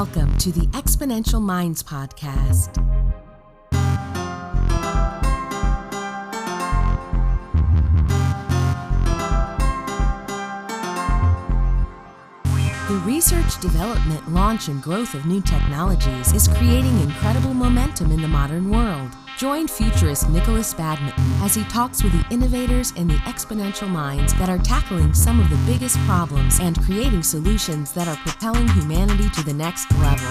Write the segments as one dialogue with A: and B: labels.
A: Welcome to the Exponential Minds Podcast. The research, development, launch, and growth of new technologies is creating incredible momentum in the modern world. Join futurist Nikolas Badminton as he talks with the innovators and the exponential minds that are tackling some of the biggest problems and creating solutions that are propelling humanity to the next level.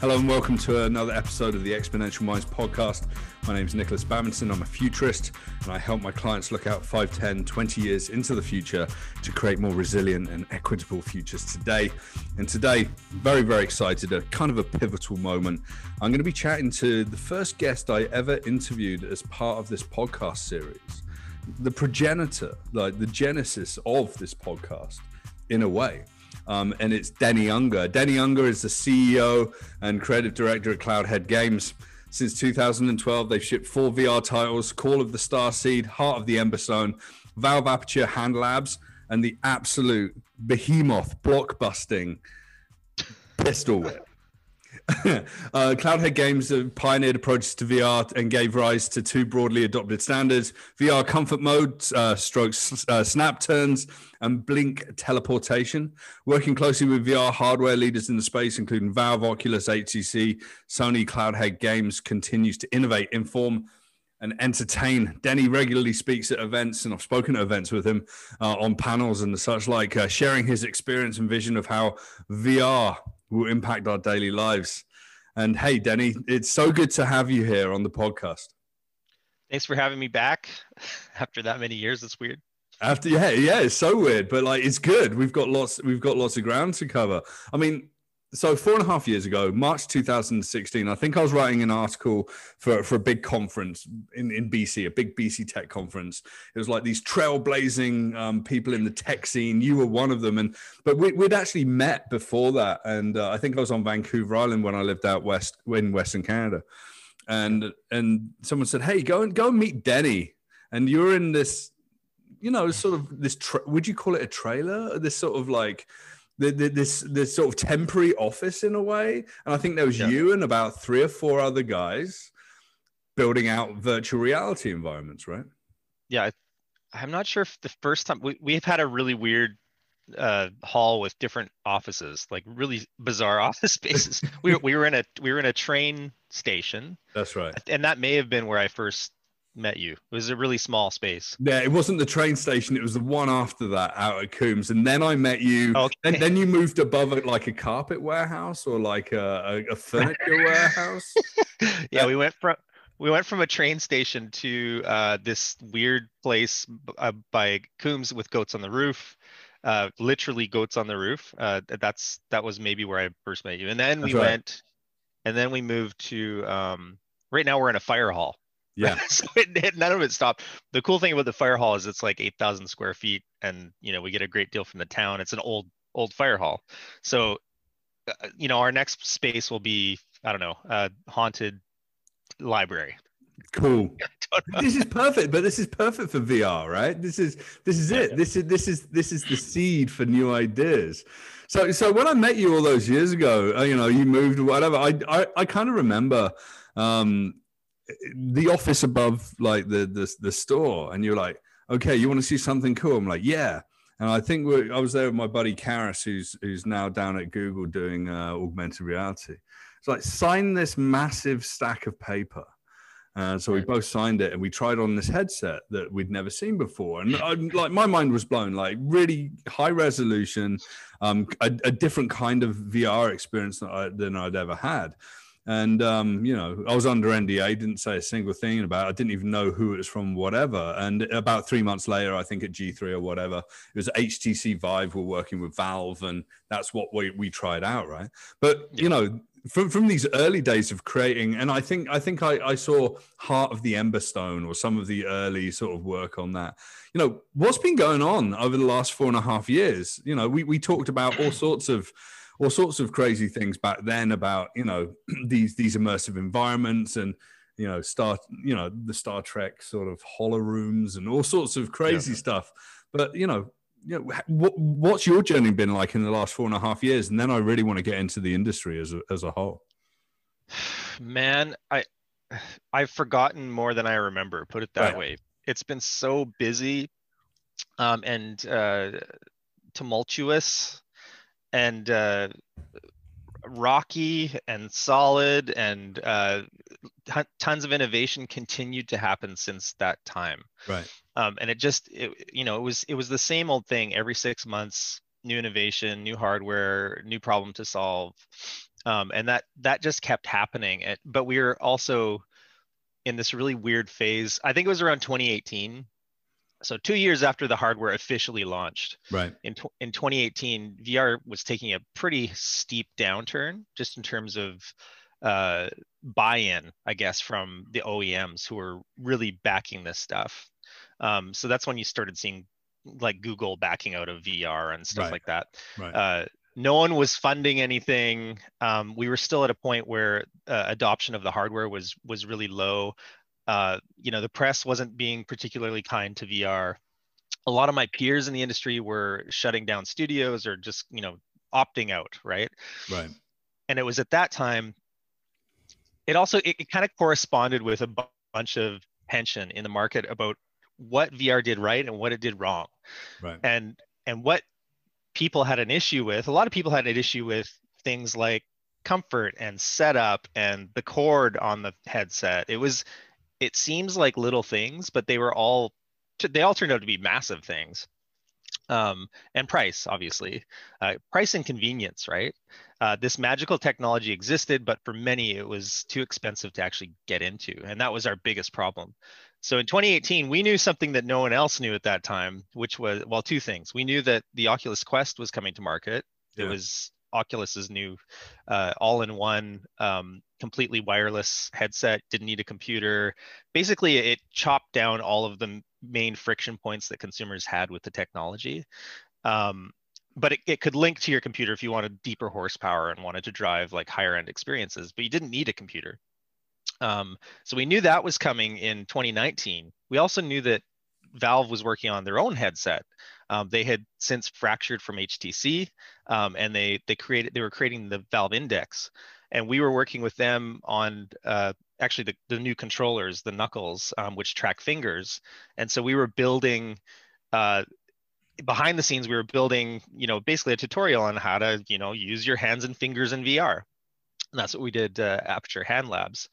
B: Hello and welcome to another episode of the Exponential Minds podcast. My name is Nikolas Badminton. I'm a futurist and I help my clients look out 5, 10, 20 years into the future to create more resilient and equitable futures today. And today, very, very excited, a kind of a pivotal moment. I'm going to be chatting to the first guest I ever interviewed as part of this podcast series, the progenitor, like the genesis of this podcast in a way. Um, and it's Denny Unger. Denny Unger is the CEO and creative director at Cloudhead Games. Since 2012, they've shipped four VR titles Call of the Starseed, Heart of the Emberstone, Valve Aperture Hand Labs, and the absolute behemoth blockbusting Pistol Whip. uh, Cloudhead Games pioneered approaches to VR and gave rise to two broadly adopted standards VR comfort mode, uh, strokes, uh, snap turns, and blink teleportation. Working closely with VR hardware leaders in the space, including Valve, Oculus, HTC, Sony, Cloudhead Games continues to innovate, inform, and entertain. Denny regularly speaks at events, and I've spoken at events with him uh, on panels and such like, uh, sharing his experience and vision of how VR will impact our daily lives. And hey, Denny, it's so good to have you here on the podcast.
C: Thanks for having me back after that many years. It's weird.
B: After yeah, yeah, it's so weird, but like it's good. We've got lots, we've got lots of ground to cover. I mean, so four and a half years ago, March 2016, I think I was writing an article for, for a big conference in, in BC, a big BC tech conference. It was like these trailblazing um, people in the tech scene. You were one of them. And, but we, would actually met before that. And uh, I think I was on Vancouver Island when I lived out west in Western Canada. And, and someone said, Hey, go and go and meet Denny. And you're in this, you know, sort of this, tra- would you call it a trailer? This sort of like, the, the, this this sort of temporary office in a way. And I think there was yeah. you and about three or four other guys building out virtual reality environments, right?
C: Yeah, I, am not sure if the first time we, we've had a really weird uh, hall with different offices, like really bizarre office spaces. we, we were in a we were in a train station.
B: That's right.
C: And that may have been where I first met you. It was a really small space.
B: Yeah, it wasn't the train station. It was the one after that out at Coombs. And then I met you. Okay. And then you moved above it like a carpet warehouse or like a, a, a furniture warehouse.
C: yeah, we went from we went from a train station to uh, this weird place uh, by Coombs with goats on the roof. Uh, literally goats on the roof. Uh, that's that was maybe where I first met you. And then we right. went, and then we moved to. Um, right now we're in a fire hall.
B: Yeah.
C: so it, it, none of it stopped. The cool thing about the fire hall is it's like 8,000 square feet and, you know, we get a great deal from the town. It's an old, old fire hall. So, uh, you know, our next space will be, I don't know, a haunted library.
B: Cool. this is perfect, but this is perfect for VR, right? This is this is it. This is this is this is the seed for new ideas. So so when I met you all those years ago, uh, you know, you moved whatever. I I, I kind of remember um, the office above like the the, the store and you're like okay you want to see something cool? I'm like yeah. And i think i was there with my buddy Karis, who's who's now down at google doing uh, augmented reality. It's like sign this massive stack of paper. Uh, so we both signed it and we tried on this headset that we'd never seen before. And I, like my mind was blown, like really high resolution, um, a, a different kind of VR experience than, I, than I'd ever had. And um, you know, I was under NDA, didn't say a single thing about. it. I didn't even know who it was from, whatever. And about three months later, I think at E3 or whatever, it was HTC Vive. We're working with Valve, and that's what we we tried out, right? But you know, from from these early days of creating, and I think I think I, I saw Heart of the Emberstone or some of the early sort of work on that. You know, what's been going on over the last four and a half years? You know, we we talked about all sorts of all sorts of crazy things back then about you know these these immersive environments and you know, Star, you know, the Star Trek sort of hollow rooms and all sorts of crazy yeah. stuff. But you know, you know, what, what's your journey been like in the last four and a half years? And then I really want to get into the industry as a, as a whole.
C: Man, I I've forgotten more than I remember. Put it that right. way. It's been so busy um, and uh, tumultuous and uh, rocky and solid and uh, t- tons of innovation continued to happen since that time.
B: Right.
C: Um, and it just it, you know it was it was the same old thing every six months new innovation new hardware new problem to solve. Um, and that that just kept happening. It, but we were also in this really weird phase. I think it was around 2018 so two years after the hardware officially launched
B: right.
C: in, in 2018 vr was taking a pretty steep downturn just in terms of uh, buy-in i guess from the oems who were really backing this stuff. Um, so that's when you started seeing like google backing out of vr and stuff
B: right.
C: like that.
B: Right.
C: uh, no one was funding anything. Um, we were still at a point where uh, adoption of the hardware was was really low uh, you know, the press wasn't being particularly kind to VR. A lot of my peers in the industry were shutting down studios or just, you know, opting out, right?
B: Right.
C: And it was at that time. It also it, it kind of corresponded with a bunch of tension in the market about what VR did right and what it did wrong.
B: Right.
C: And and what people had an issue with, a lot of people had an issue with things like comfort and setup and the cord on the headset. It was it seems like little things, but they were all they all turned out to be massive things. Um, and price, obviously, uh, price and convenience, right? Uh, this magical technology existed, but for many, it was too expensive to actually get into, and that was our biggest problem. So in 2018, we knew something that no one else knew at that time, which was well, two things. We knew that the Oculus Quest was coming to market. Yeah. It was Oculus's new uh, all-in-one um, completely wireless headset. Didn't need a computer. Basically, it chopped down all of the main friction points that consumers had with the technology. Um, but it, it could link to your computer if you wanted deeper horsepower and wanted to drive like higher end experiences, but you didn't need a computer. Um, so we knew that was coming in 2019. We also knew that Valve was working on their own headset. Um, they had since fractured from HTC, um, and they they created they were creating the Valve Index, and we were working with them on uh, actually the, the new controllers, the Knuckles, um, which track fingers, and so we were building. Uh, behind the scenes, we were building, you know, basically a tutorial on how to, you know, use your hands and fingers in VR. And that's what we did uh, Aperture Hand Labs.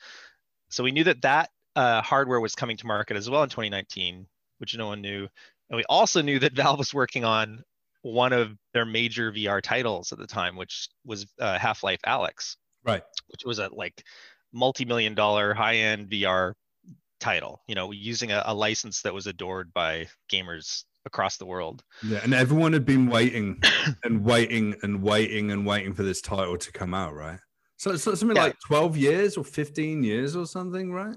C: So we knew that that uh, hardware was coming to market as well in 2019, which no one knew. And we also knew that Valve was working on one of their major VR titles at the time, which was uh, Half Life Alyx.
B: Right.
C: Which was a like multi-million dollar high-end VR title, you know, using a, a license that was adored by gamers across the world.
B: Yeah, and everyone had been waiting and waiting and waiting and waiting for this title to come out, right? So, so something yeah. like 12 years or 15 years or something, right?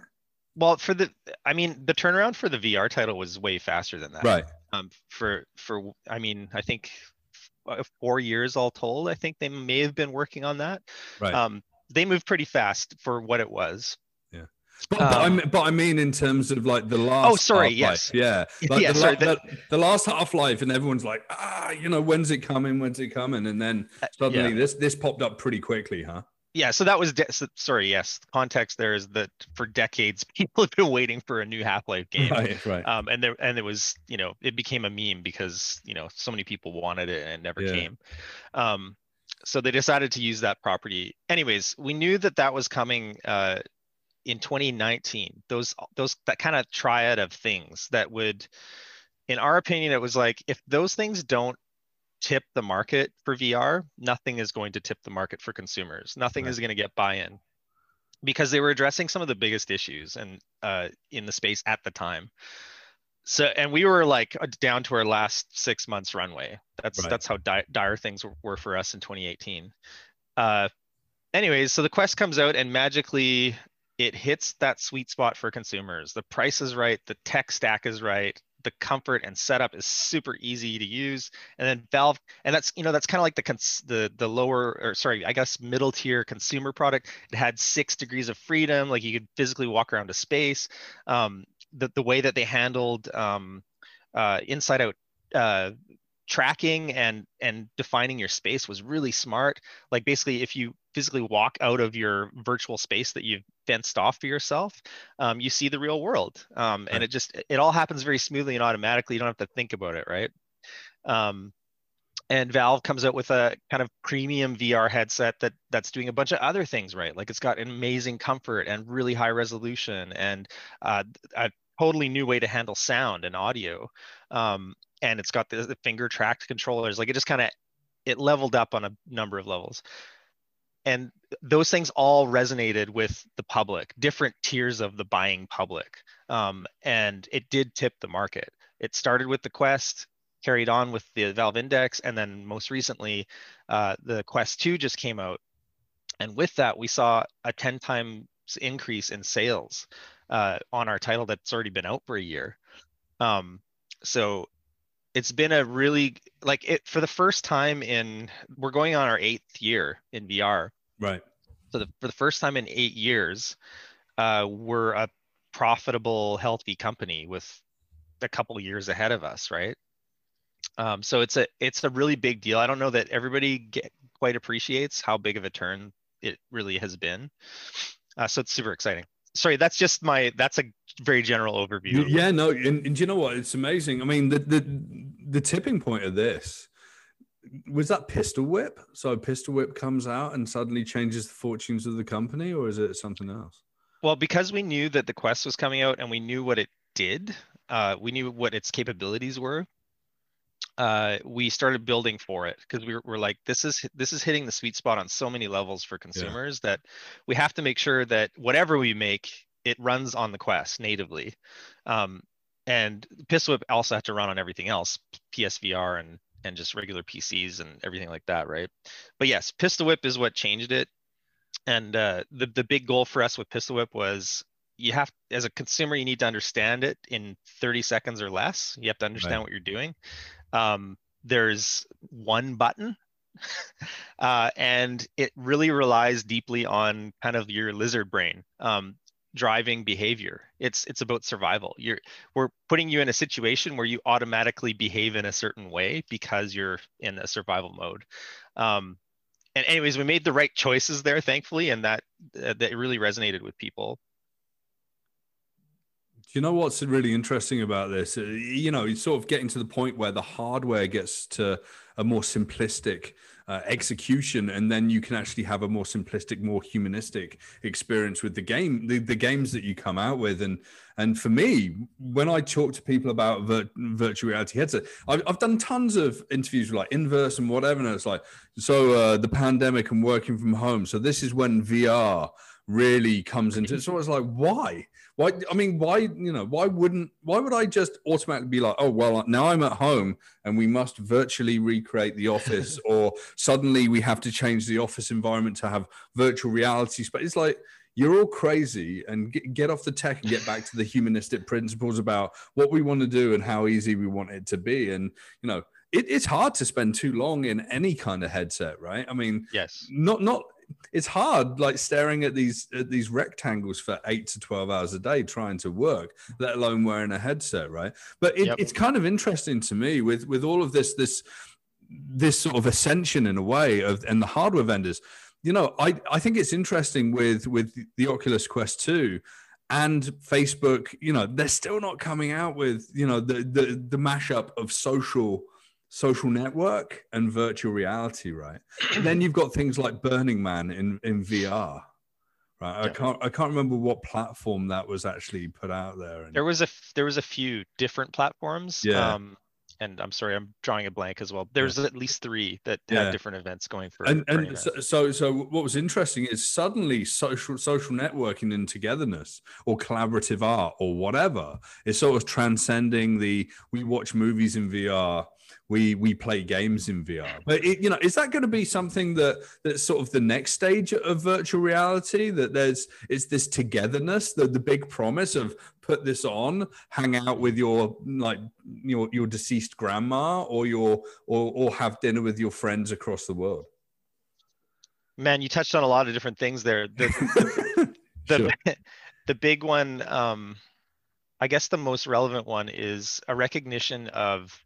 C: Well for the i mean the turnaround for the vr title was way faster than that
B: right
C: um for for i mean i think uh, four years all told i think they may have been working on that
B: right
C: um they moved pretty fast for what it was
B: yeah but, um, but, I mean, but I mean, in terms of like the last.
C: Oh, sorry. Yes.
B: Yeah. Like yeah. The, sorry, the, the, the, last Half Life, and everyone's like, ah, you know, when's it coming? When's it coming? And then uh, suddenly yeah. this this popped up pretty quickly, huh?
C: Yeah so that was de- so, sorry yes context there is that for decades people have been waiting for a new half-life game.
B: Right right.
C: Um and there and it was you know it became a meme because you know so many people wanted it and it never yeah. came. Um so they decided to use that property. Anyways we knew that that was coming uh in 2019 those those that kind of triad of things that would in our opinion it was like if those things don't tip the market for VR, nothing is going to tip the market for consumers. Nothing right. is going to get buy-in because they were addressing some of the biggest issues and uh, in the space at the time. So, and we were like uh, down to our last six months runway. That's right. that's how di- dire things were for us in 2018. Uh, anyways, so the Quest comes out and magically it hits that sweet spot for consumers. The price is right, the tech stack is right, the comfort and setup is super easy to use. And then valve and that's you know that's kind of like the cons- the the lower or sorry i guess middle tier consumer product. It had six degrees of freedom like you could physically walk around a space. Um, the, the way that they handled um, uh, inside out uh, tracking and and defining your space was really smart. Like basically if you physically walk out of your virtual space that you've fenced off for yourself um, you see the real world. Um, and it just it all happens very smoothly and automatically. You don't have to think about it right? Um, and valve comes out with a kind of premium vr headset that that's doing a bunch of other things right? Like it's got an amazing comfort and really high resolution and uh, a totally new way to handle sound and audio. Um, and it's got the, the finger tracked controllers. Like it just kind of it leveled up on a number of levels. And those things all resonated with the public, different tiers of the buying public. Um, and it did tip the market. It started with the Quest, carried on with the Valve Index, and then most recently, uh, the Quest 2 just came out. And with that, we saw a 10 times increase in sales uh, on our title that's already been out for a year. Um, so it's been a really like it for the first time in we're going on our eighth year in VR.
B: Right.
C: So the, for the first time in eight years, uh, we're a profitable, healthy company with a couple years ahead of us, right? Um, so it's a it's a really big deal. I don't know that everybody get, quite appreciates how big of a turn it really has been. Uh, so it's super exciting sorry, that's just my that's a very general overview.
B: Yeah, no, and, and you know what? It's amazing. I mean, the the the tipping point of this was that pistol whip. So pistol whip comes out and suddenly changes the fortunes of the company, or is it something else?
C: Well, because we knew that the Quest was coming out and we knew what it did, uh, we knew what its capabilities were. Uh, we started building for it because we were, we're, like, this is this is hitting the sweet spot on so many levels for consumers yeah. that we have to make sure that whatever we make, it runs on the Quest natively. Um, and Pistol Whip also had to run on everything else, PSVR and and just regular PCs and everything like that, right? But yes, Pistol Whip is what changed it. And uh, the the big goal for us with Pistol Whip was you have as a consumer you need to understand it in 30 seconds or less. You have to understand right. what you're doing. Um, there's one button uh, and it really relies deeply on kind of your lizard brain um, driving behavior. It's it's about survival. You're we're putting you in a situation where you automatically behave in a certain way because you're in a survival mode. Um, and anyways we made the right choices there thankfully and that that really resonated with people
B: you know what's really interesting about this? Uh, you know, it's sort of getting to the point where the hardware gets to a more simplistic uh, execution, and then you can actually have a more simplistic, more humanistic experience with the game, the, the games that you come out with. And and for me, when I talk to people about vir- virtual reality headset, I've, I've done tons of interviews with like Inverse and whatever, and it's like, so uh, the pandemic and working from home. So this is when VR really comes into it. So I like, why? Why? I mean, why? You know, why wouldn't? Why would I just automatically be like, oh well, now I'm at home and we must virtually recreate the office, or suddenly we have to change the office environment to have virtual reality space? It's like you're all crazy and get, get off the tech and get back to the humanistic principles about what we want to do and how easy we want it to be. And you know, it, it's hard to spend too long in any kind of headset, right? I mean,
C: yes,
B: not not it's hard like staring at these at these rectangles for eight to 12 hours a day trying to work let alone wearing a headset right but it, yep. it's kind of interesting to me with with all of this this this sort of ascension in a way of and the hardware vendors you know i i think it's interesting with with the oculus quest 2 and facebook you know they're still not coming out with you know the the, the mashup of social social network and virtual reality, right? And then you've got things like Burning Man in, in VR. Right. I can't I can't remember what platform that was actually put out there.
C: And... There was a there was a few different platforms. Yeah. Um, and I'm sorry, I'm drawing a blank as well. There's yeah. at least three that yeah. had different events going for.
B: And, and so, so, so, what was interesting is suddenly social social networking and togetherness, or collaborative art, or whatever, is sort of transcending the we watch movies in VR we we play games in VR. But it, you know, is that going to be something that that's sort of the next stage of virtual reality? That there's it's this togetherness, the the big promise of put this on, hang out with your like your your deceased grandma, or your or or have dinner with your friends across the world.
C: Man, you touched on a lot of different things there. The, the, sure. the big one, um, I guess the most relevant one is a recognition of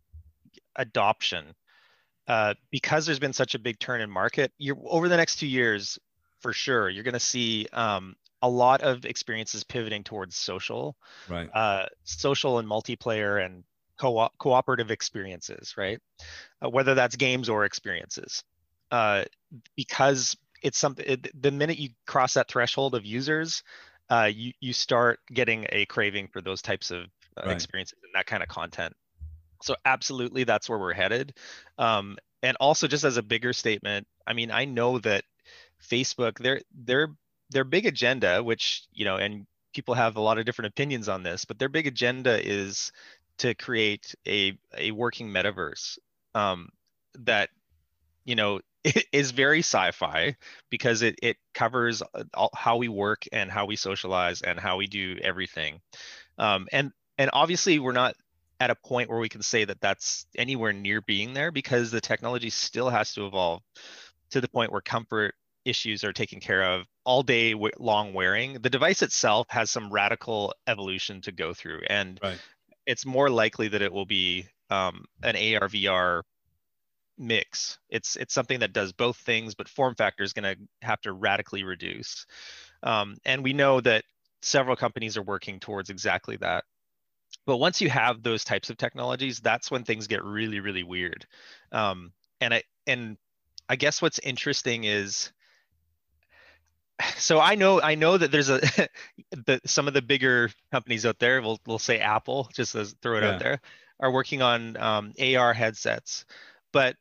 C: adoption. Uh, because there's been such a big turn in market, you're over the next two years, for sure, you're going to see um, a lot of experiences pivoting towards social,
B: right?
C: Uh, social and multiplayer and co- cooperative experiences, right? Uh, whether that's games or experiences, uh, because it's something. It, the minute you cross that threshold of users, uh, you you start getting a craving for those types of uh, right. experiences and that kind of content. So absolutely, that's where we're headed. Um, and also, just as a bigger statement, I mean, I know that Facebook, their their their big agenda, which you know, and people have a lot of different opinions on this, but their big agenda is to create a a working metaverse um, that you know is very sci-fi because it it covers uh, all, how we work and how we socialize and how we do everything um, and and obviously we're not at a point where we can say that that's anywhere near being there because the technology still has to evolve to the point where comfort issues are taken care of all day long wearing. The device itself has some radical evolution to go through and right. it's more likely that it will be um, an ar vr mix. It's it's something that does both things but form factor is going to have to radically reduce. Um, and we know that several companies are working towards exactly that but once you have those types of technologies that's when things get really really weird um, and i and i guess what's interesting is so i know i know that there's a the, some of the bigger companies out there we'll, we'll say apple just as throw it yeah. out there are working on um, ar headsets but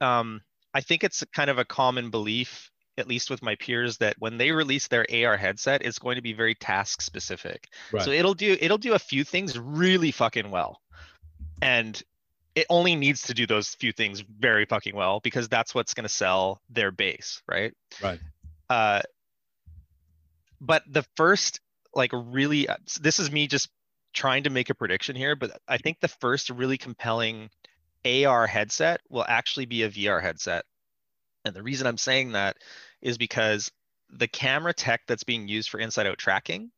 C: um, i think it's kind of a common belief at least with my peers that when they release their AR headset, it's going to be very task specific. Right. So it'll do it'll do a few things really fucking well. And it only needs to do those few things very fucking well because that's what's going to sell their base, right?
B: Right.
C: Uh, but the first like really uh, this is me just trying to make a prediction here, but I think the first really compelling AR headset will actually be a VR headset. And the reason I'm saying that is because the camera tech that's being used for inside out tracking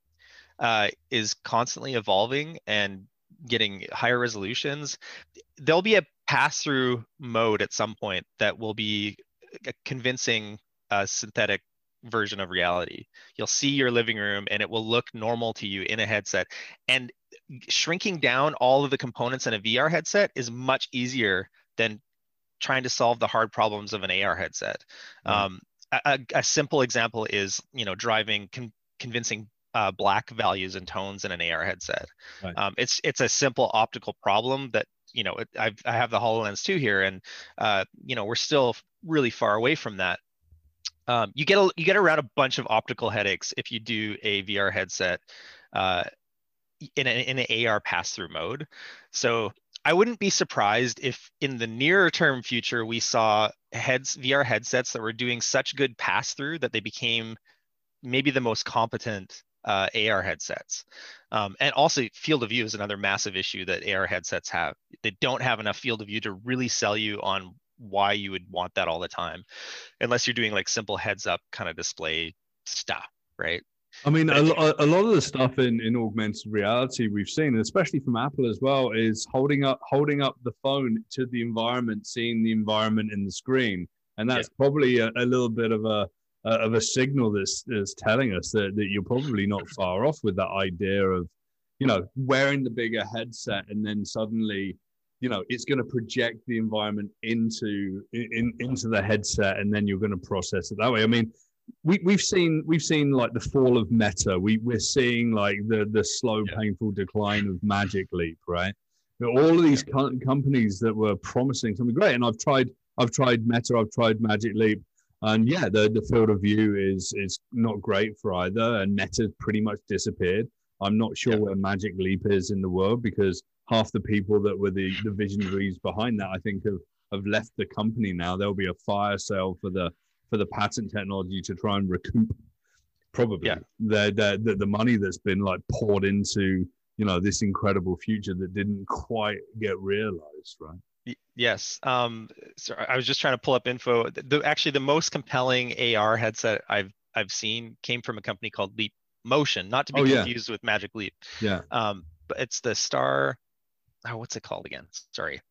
C: uh, is constantly evolving and getting higher resolutions. There'll be a pass through mode at some point that will be a convincing uh, synthetic version of reality. You'll see your living room and it will look normal to you in a headset. And shrinking down all of the components in a VR headset is much easier than trying to solve the hard problems of an AR headset. Um, a, a, simple example is, you know, driving con- convincing uh, black values and tones in an AR headset. Right. Um, it's it's a simple optical problem that you know I've, I have the Hololens 2 here, and uh, you know we're still really far away from that. Um, you get a, you get around a bunch of optical headaches if you do a VR headset uh, in, a, in an AR pass through mode. So I wouldn't be surprised if in the nearer term future we saw heads VR headsets that were doing such good pass through that they became maybe the most competent uh, AR headsets. Um, and also field of view is another massive issue that AR headsets have. They don't have enough field of view to really sell you on why you would want that all the time, unless you're doing like simple heads up kind of display stuff, right?
B: I mean, a, a lot of the stuff in, in augmented reality we've seen, especially from Apple as well, is holding up holding up the phone to the environment, seeing the environment in the screen, and that's yeah. probably a, a, little bit of a of a signal that's, that's telling us that, that you're probably not far off with that idea of, you know, wearing the bigger headset and then suddenly, you know, it's going to project the environment into in, into the headset, and then you're going to process it that way. I mean, we, we've seen we've seen like the fall of meta we, we're seeing like the the slow yeah. painful decline of magic leap right all of these co- companies that were promising something great and i've tried i've tried meta i've tried magic leap and yeah the, the field of view is is not great for either and meta pretty much disappeared i'm not sure yeah. where magic leap is in the world because half the people that were the, the visionaries behind that, I think, have, have left the company now. There'll be a fire sale for the for the patent technology to try and recoup probably yeah. the, the, the money that's been like poured into you know this incredible future that didn't quite get realized, right?
C: Yes. Um, so I was just trying to pull up info. The, actually, the most compelling AR headset I've I've seen came from a company called Leap Motion, not to be oh, confused yeah. with Magic Leap.
B: Yeah.
C: Um, but it's the Star. Oh, what's it called again? Sorry.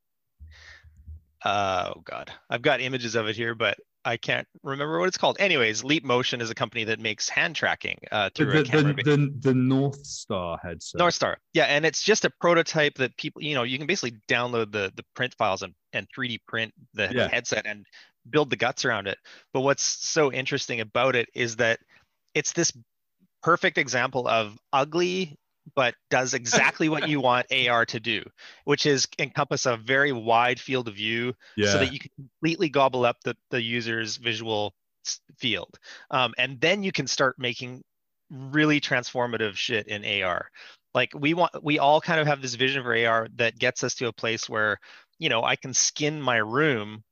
C: Uh, oh God, I've got images of it here, but I can't remember what it's called. Anyways, Leap Motion is a company that makes hand tracking uh, through
B: the,
C: a camera.
B: The, the, the North Star headset.
C: North Star, yeah, and it's just a prototype that people, you know, you can basically download the the print files and, and 3D print the yeah. headset and build the guts around it. But what's so interesting about it is that it's this perfect example of ugly but does exactly what you want AR to do, which is encompass a very wide field of view yeah. so that you can completely gobble up the, the user's visual field. Um, and then you can start making really transformative shit in AR. Like we want, we all kind of have this vision for AR that gets us to a place where, you know, I can skin my room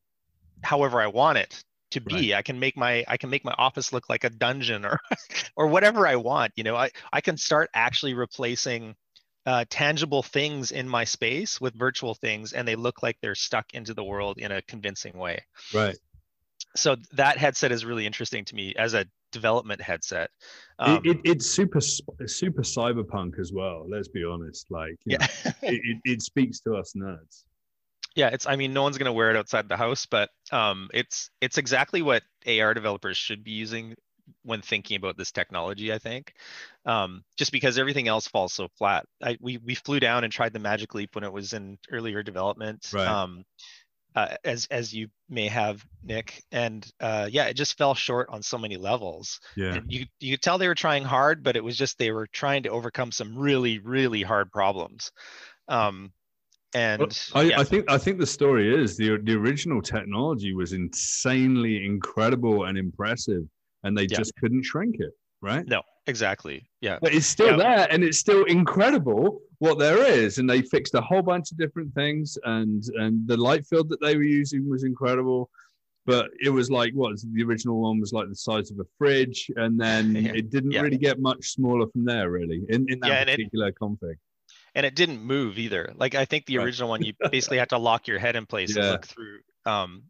C: however I want it to be right. i can make my i can make my office look like a dungeon or or whatever i want you know i i can start actually replacing uh, tangible things in my space with virtual things and they look like they're stuck into the world in a convincing way.
B: Right.
C: So that headset is really interesting to me as a development headset
B: um, it, it, it's super super cyberpunk as well let's be honest like yeah. know, it, it speaks to us nerds
C: yeah it's i mean no one's going to wear it outside the house but um, it's it's exactly what ar developers should be using when thinking about this technology i think. Um, just because everything else falls so flat. I, we, we flew down and tried the magic leap when it was in earlier development.
B: Right.
C: um, uh, as as you may have nick and uh, yeah it just fell short on so many levels.
B: Yeah.
C: And you you could tell they were trying hard but it was just they were trying to overcome some really really hard problems. Um, and well,
B: I, yeah. I, think I think the story is the the original technology was insanely incredible and impressive, and they yeah. just couldn't shrink it, right?
C: No, exactly. Yeah,
B: but it's still yeah. there, and it's still incredible what there is, and they fixed a whole bunch of different things, and and the light field that they were using was incredible. But it was like what the original one was like the size of a fridge, and then it didn't really get much smaller from there, really, in, in that particular it, config
C: and it didn't move either. Like I think the original one, you basically had to lock your head in place yeah. and look through. Um,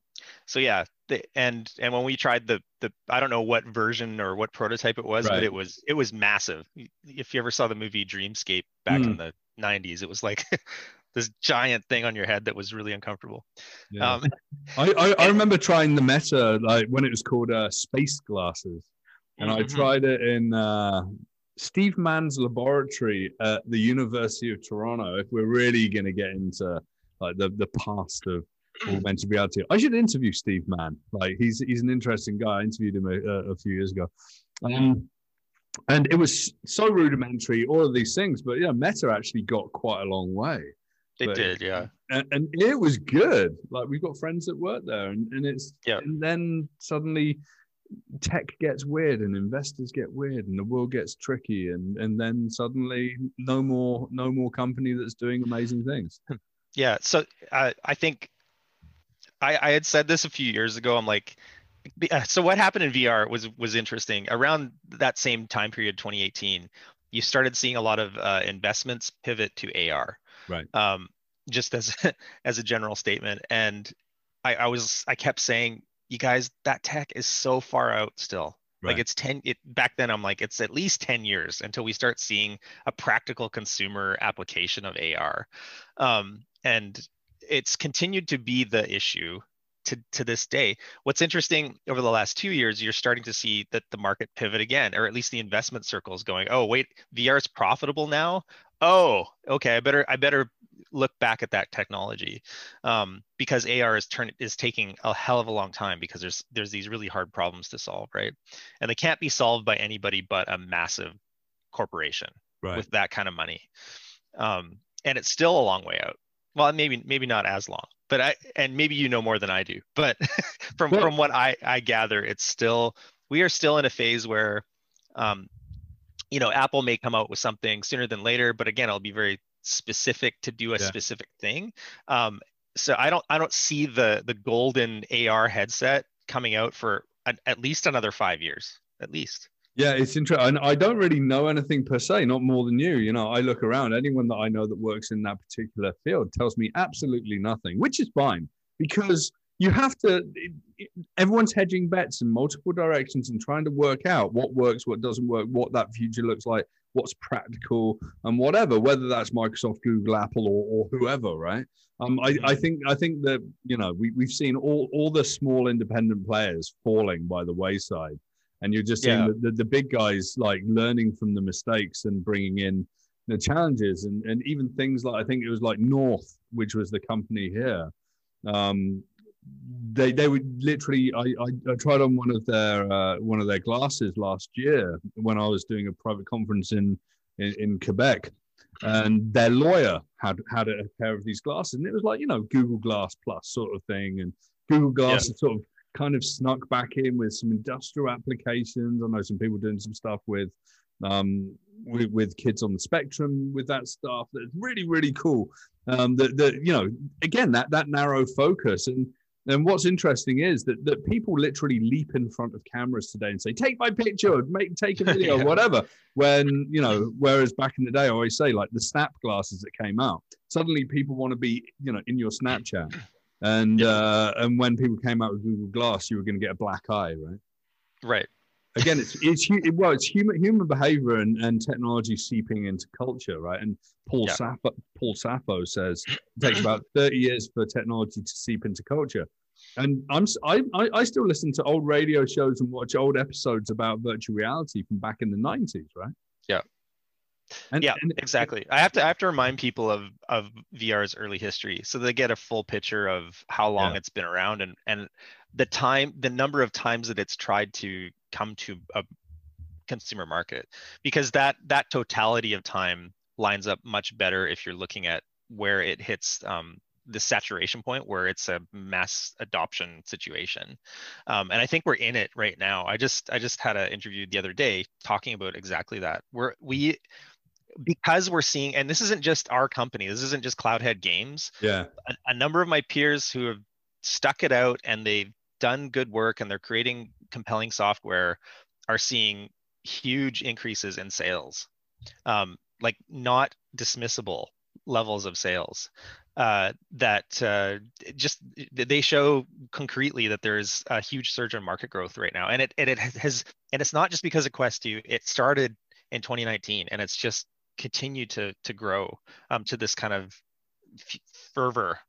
C: so yeah, the, and and when we tried the the I don't know what version or what prototype it was, right. but it was it was massive. If you ever saw the movie Dreamscape back mm. in the 90s, it was like this giant thing on your head that was really uncomfortable.
B: Yeah. Um, I, I, I remember trying the Meta like when it was called uh, space glasses, and mm-hmm. I tried it in uh, Steve Mann's laboratory at the University of Toronto, if we're really going to get into like the, the past of augmented reality, I should interview Steve Mann. Like he's he's an interesting guy. I interviewed him a, a few years ago. Um, and it was so rudimentary, all of these things. But yeah, Meta actually got quite a long way.
C: They but, did, yeah.
B: And, and, it was good. Like we've got friends that work there, and, and it's yeah. And then suddenly tech gets weird and investors get weird and the world gets tricky and and then suddenly no more no more company that's doing amazing things.
C: Yeah so uh, i think i i had said this a few years ago i'm like uh, so what happened in vr was was interesting. Around that same time period 2018 you started seeing a lot of uh, investments pivot to ar
B: right.
C: Um just as as a general statement. And I, I was i kept saying you guys, that tech is so far out still. Right. Like it's 10 it back then I'm like it's at least 10 years until we start seeing a practical consumer application of AR. Um, and it's continued to be the issue to, to this day. What's interesting over the last two years, you're starting to see that the market pivot again, or at least the investment circles going, oh wait, VR is profitable now. Oh, okay, I better I better look back at that technology um, because AR is turn is taking a hell of a long time because there's there's these really hard problems to solve, right? And they can't be solved by anybody but a massive corporation
B: right.
C: with that kind of money. Um, and it's still a long way out. Well, maybe maybe not as long, but I and maybe you know more than I do. But from from what I I gather, it's still we are still in a phase where um, you know apple may come out with something sooner than later but again it'll be very specific to do a
B: Yeah.
C: specific thing. Um, so I don't I don't see the the golden AR headset coming out for at, at least another five years, at least.
B: Yeah, it's interesting. I don't really know anything per se, not more than you. You know, I look around. Anyone that I know that works in that particular field tells me absolutely nothing, which is fine because you have to. Everyone's hedging bets in multiple directions and trying to work out what works, what doesn't work, what that future looks like, what's practical, and whatever. Whether that's Microsoft, Google, Apple, or, or whoever, right? Um, I, I think I think that you know we we've seen all all the small independent players falling by the wayside and you're just seeing
C: Yeah.
B: the, the, the big guys like learning from the mistakes and bringing in the challenges and, and even things like I think it was like North, which was the company here. Um, they they would literally I, I, I tried on one of their uh, one of their glasses last year when I was doing a private conference in in, in Quebec and their lawyer had had a pair of these glasses and it was like you know Google Glass Plus sort of thing and Google Glass had sort of kind of snuck back in with some industrial applications. I know some people doing some stuff with um, with, with kids on the spectrum with that stuff. That's really really cool. Um, that that you know again that that narrow focus and. And what's interesting is that, that people literally leap in front of cameras today and say, "Take my picture, make take a video,
C: Yeah.
B: whatever." When you know, whereas back in the day, I always say, like the Snap glasses that came out, suddenly people want to be, you know, in your Snapchat. And uh, and when people came out with Google Glass, you were going to get a black eye, right?
C: Right.
B: Again, it's it's well, it's human human behavior and, and technology seeping into culture, right? And Paul
C: Yeah.
B: Saffo, Paul Saffo says it takes about thirty years for technology to seep into culture. And I'm I, I I still listen to old radio shows and watch old episodes about virtual reality from back in the nineties, right?
C: Yeah.
B: And,
C: Yeah,
B: and
C: exactly. I have to I have to remind people of of VR's early history so they get a full picture of how long
B: Yeah.
C: it's been around and and the time the number of times that it's tried to come to a consumer market because that that totality of time lines up much better if you're looking at where it hits um, the saturation point where it's a mass adoption situation. Um, and i think we're in it right now. I just i just had an interview the other day talking about exactly that. We're we because we're seeing and this isn't just our company this isn't just cloudhead games.
B: Yeah,
C: a, a number of my peers who have stuck it out and they've done good work and they're creating compelling software are seeing huge increases in sales. Um, like not dismissible levels of sales uh, that uh, just they show concretely that there's a huge surge in market growth right now. And it, and it has and it's not just because of quest 2 it started in 2019 and it's just continued to to grow um, to this kind of fervor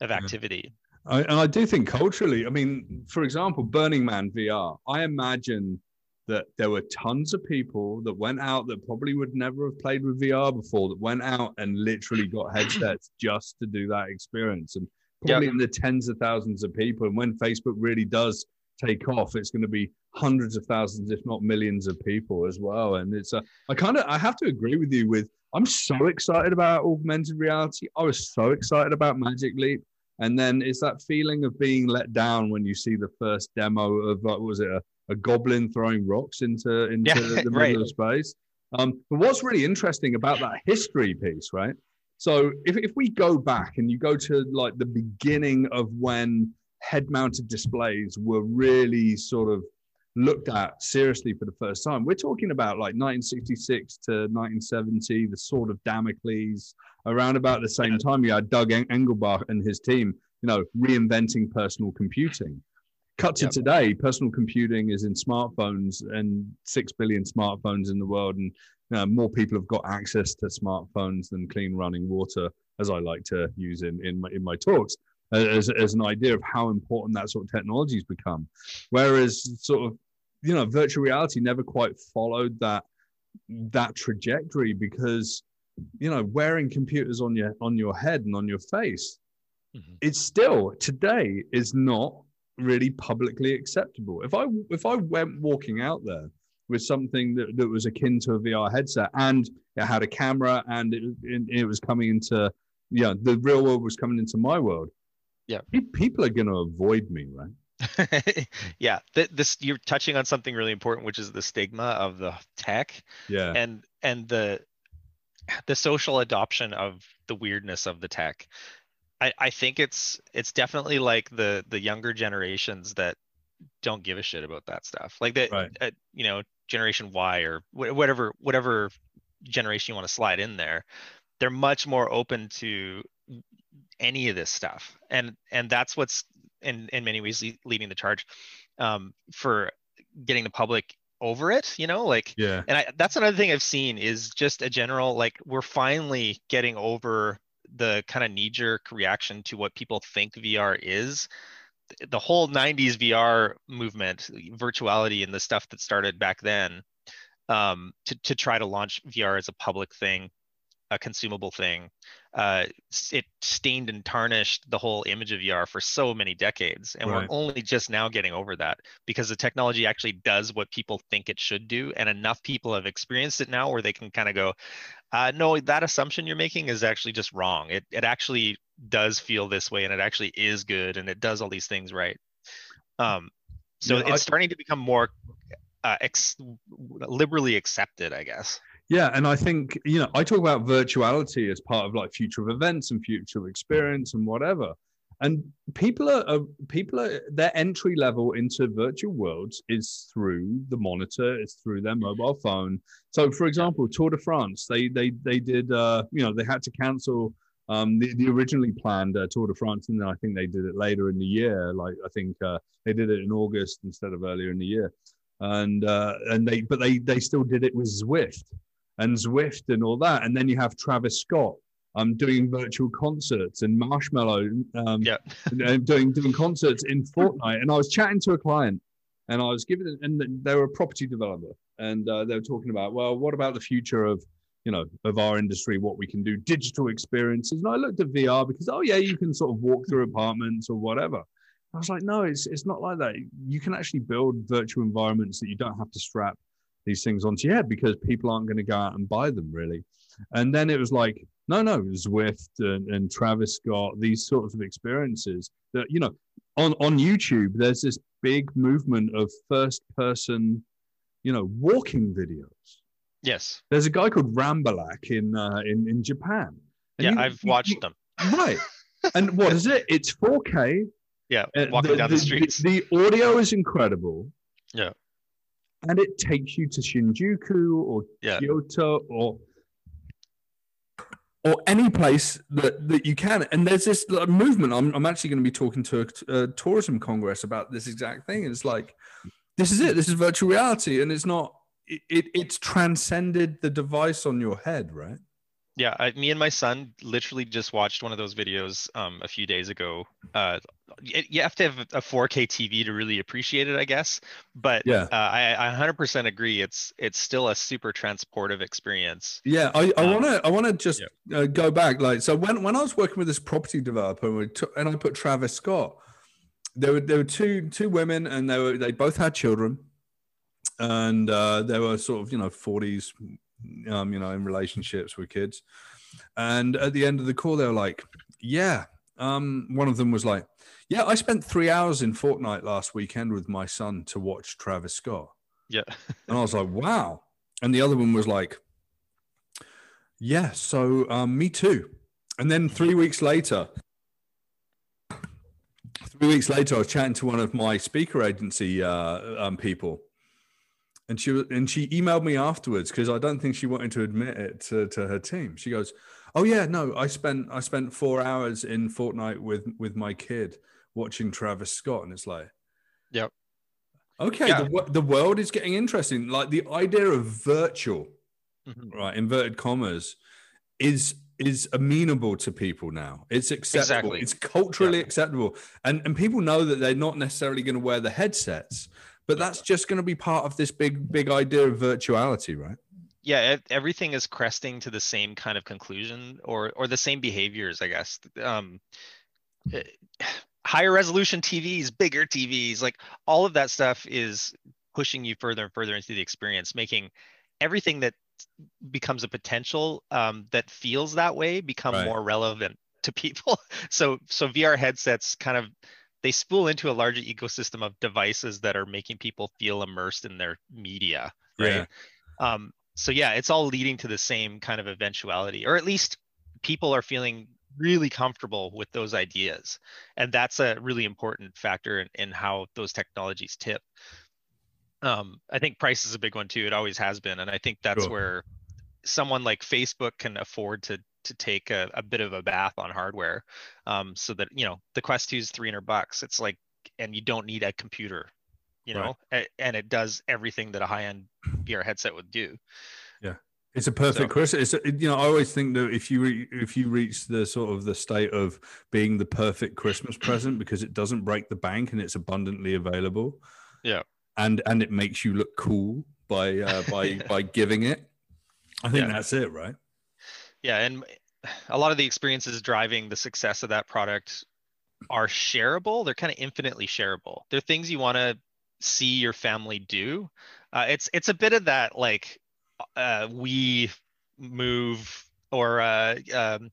C: of
B: Yeah.
C: activity
B: I, and I do think culturally, I mean, for example, Burning Man VR, I imagine that there were tons of people that went out that probably would never have played with VR before that went out and literally got headsets just to do that experience. And probably in the tens of thousands of people. And when Facebook really does take off, it's going to be hundreds of thousands, if not millions of people as well. And it's a, I kind of, I have to agree with you with, I'm so excited about augmented reality. I was so excited about Magic Leap. And then it's that feeling of being let down when you see the first demo of what was it a, a goblin throwing rocks into into
C: Yeah,
B: the middle
C: right.
B: of space. Um, but what's really interesting about that history piece, right? So if, if we go back and you go to like the beginning of when head-mounted displays were really sort of looked at seriously for the first time, we're talking about like 1966 to 1970, the sword of Damocles. Around about the same time, you had Doug En- Engelbart and his team, you know, reinventing personal computing. Cut to
C: Yep.
B: today, personal computing is in smartphones and six billion smartphones in the world, and you know, more people have got access to smartphones than clean running water, as I like to use in in my, in my talks, as, as an idea of how important that sort of technology has become. Whereas, sort of, you know, virtual reality never quite followed that that trajectory because, you know, wearing computers on your on your head and on your face,
C: Mhm.
B: it's still today is not really publicly acceptable. If I if I went walking out there with something that, that was akin to a VR headset and it had a camera and it, it, it was coming into yeah the real world was coming into my world.
C: Yeah.
B: people are going to avoid me, right?
C: yeah th- this you're touching on something really important which is the stigma of the tech
B: Yeah,
C: and and the the social adoption of the weirdness of the tech. I, I think it's it's definitely like the the younger generations that don't give a shit about that stuff. Like that,
B: Right.
C: uh, you know, Generation Y or wh- whatever whatever generation you want to slide in there, they're much more open to any of this stuff, and and that's what's in in many ways leading the charge um, for getting the public over it. You know, like
B: Yeah.
C: and I, that's another thing I've seen is just a general like we're finally getting over the kind of knee jerk reaction to what people think VR is. The whole 90s VR movement, virtuality, and the stuff that started back then um, to, to try to launch VR as a public thing, a consumable thing, uh, it stained and tarnished the whole image of VR for so many decades. And
B: Right.
C: we're only just now getting over that because the technology actually does what people think it should do. And enough people have experienced it now where they can kind of go, uh, no, that assumption you're making is actually just wrong. It, it actually does feel this way and it actually is good and it does all these things right. Um, so it's
B: I-
C: starting to become more uh, ex- liberally accepted, I guess.
B: Yeah, and I think you know I talk about virtuality as part of like future of events and future of experience and whatever. And people are, are people are their entry level into virtual worlds is through the monitor, it's through their mobile phone. So, for example, Tour de France, they they they did uh, you know they had to cancel um, the, the originally planned uh, Tour de France, and then I think they did it later in the year. Like I think uh, they did it in August instead of earlier in the year, and uh, and they but they they still did it with Zwift and Zwift and all that. And then you have Travis Scott um, doing virtual concerts and Marshmello um,
C: Yeah.
B: and doing doing concerts in Fortnite. And I was chatting to a client, and I was giving, and they were a property developer, and uh, they were talking about, well, what about the future of you know of our industry, what we can do, digital experiences. And I looked at VR because, oh yeah, you can sort of walk through apartments or whatever. I was like, no, it's it's not like that. You can actually build virtual environments that you don't have to strap these things onto your head because people aren't going to go out and buy them really. And then it was like, no, no, Zwift and, and Travis Scott, these sorts of experiences that, you know, on, on YouTube, there's this big movement of first person, you know, walking videos.
C: Yes.
B: There's a guy called Rambalac in, uh, in, in Japan. And
C: Yeah,
B: you-
C: I've
B: you-
C: watched
B: you-
C: them.
B: Right. and what is it? It's 4K.
C: Yeah,
B: Uh,
C: walking down the, streets.
B: The, audio is incredible.
C: Yeah.
B: And it takes you to Shinjuku or
C: Yeah.
B: Kyoto or or any place that, that you can. And there's this like, movement. I'm, I'm actually going to be talking to a, a tourism congress about this exact thing. It's like, this is it. This is virtual reality. And it's not, it, it, it's transcended the device on your head, right?
C: Yeah, I, me and my son literally just watched one of those videos um, a few days ago. Uh, you have to have a 4K TV to really appreciate it, I guess. But
B: Yeah.
C: uh, I, I 100% agree. It's it's still a super transportive experience.
B: Yeah, I,
C: Um,
B: want to I want to just uh, go back. Like, so when when I was working with this property developer, and, we took, and I put Travis Scott, there were there were two two women, and they were they both had children, and uh, they were sort of you know forties, um, you know, in relationships with kids, and at the end of the call, they were like, "Yeah." Um, one of them was like, "Yeah, I spent three hours in Fortnite last weekend with my son to watch Travis Scott."
C: Yeah.
B: And I was like, wow. And the other one was like, yeah, so um, me too. And then three weeks later, three weeks later, I was chatting to one of my speaker agency uh, um, people. And she was, and she emailed me afterwards because I don't think she wanted to admit it to, to her team. She goes, "Oh yeah, no, I spent I spent four hours in Fortnite with with my kid watching Travis Scott," and it's like,
C: Yep.
B: Okay,
C: Yeah.
B: the, the world is getting interesting. Like the idea of virtual,
C: Mhm.
B: right, inverted commas, is is amenable to people now. It's acceptable.
C: Exactly.
B: It's culturally acceptable, and and people know that they're not necessarily going to wear the headsets, but that's just going to be part of this big big idea of virtuality, right?
C: yeah everything is cresting to the same kind of conclusion or or the same behaviors i guess um eh, higher resolution tvs bigger tvs like all of that stuff is pushing you further and further into the experience making everything that becomes a potential um, that feels that way become
B: Right.
C: more relevant to people so so vr headsets kind of they spool into a larger ecosystem of devices that are making people feel immersed in their media right
B: Yeah.
C: um, so yeah, it's all leading to the same kind of eventuality, or at least people are feeling really comfortable with those ideas, and that's a really important factor in, in how those technologies tip. Um, I think price is a big one too. It always has been, and I think that's sure. where someone like Facebook can afford to to take a, a bit of a bath on hardware, um, so that you know the Quest 2 is 300 bucks. It's like, and you don't need a computer you know, right. and it does everything that a high-end VR headset would do.
B: Yeah, it's a perfect so, Chris. It's a, you know I always think that if you re- if you reach the sort of the state of being the perfect Christmas present because it doesn't break the bank and it's abundantly available.
C: Yeah,
B: and and it makes you look cool by uh, by yeah. by giving it. I think yeah. that's it, right?
C: Yeah, and a lot of the experiences driving the success of that product are shareable. They're kind of infinitely shareable. They're things you want to see your family do. Uh, it's it's a bit of that like uh, we move or uh, um,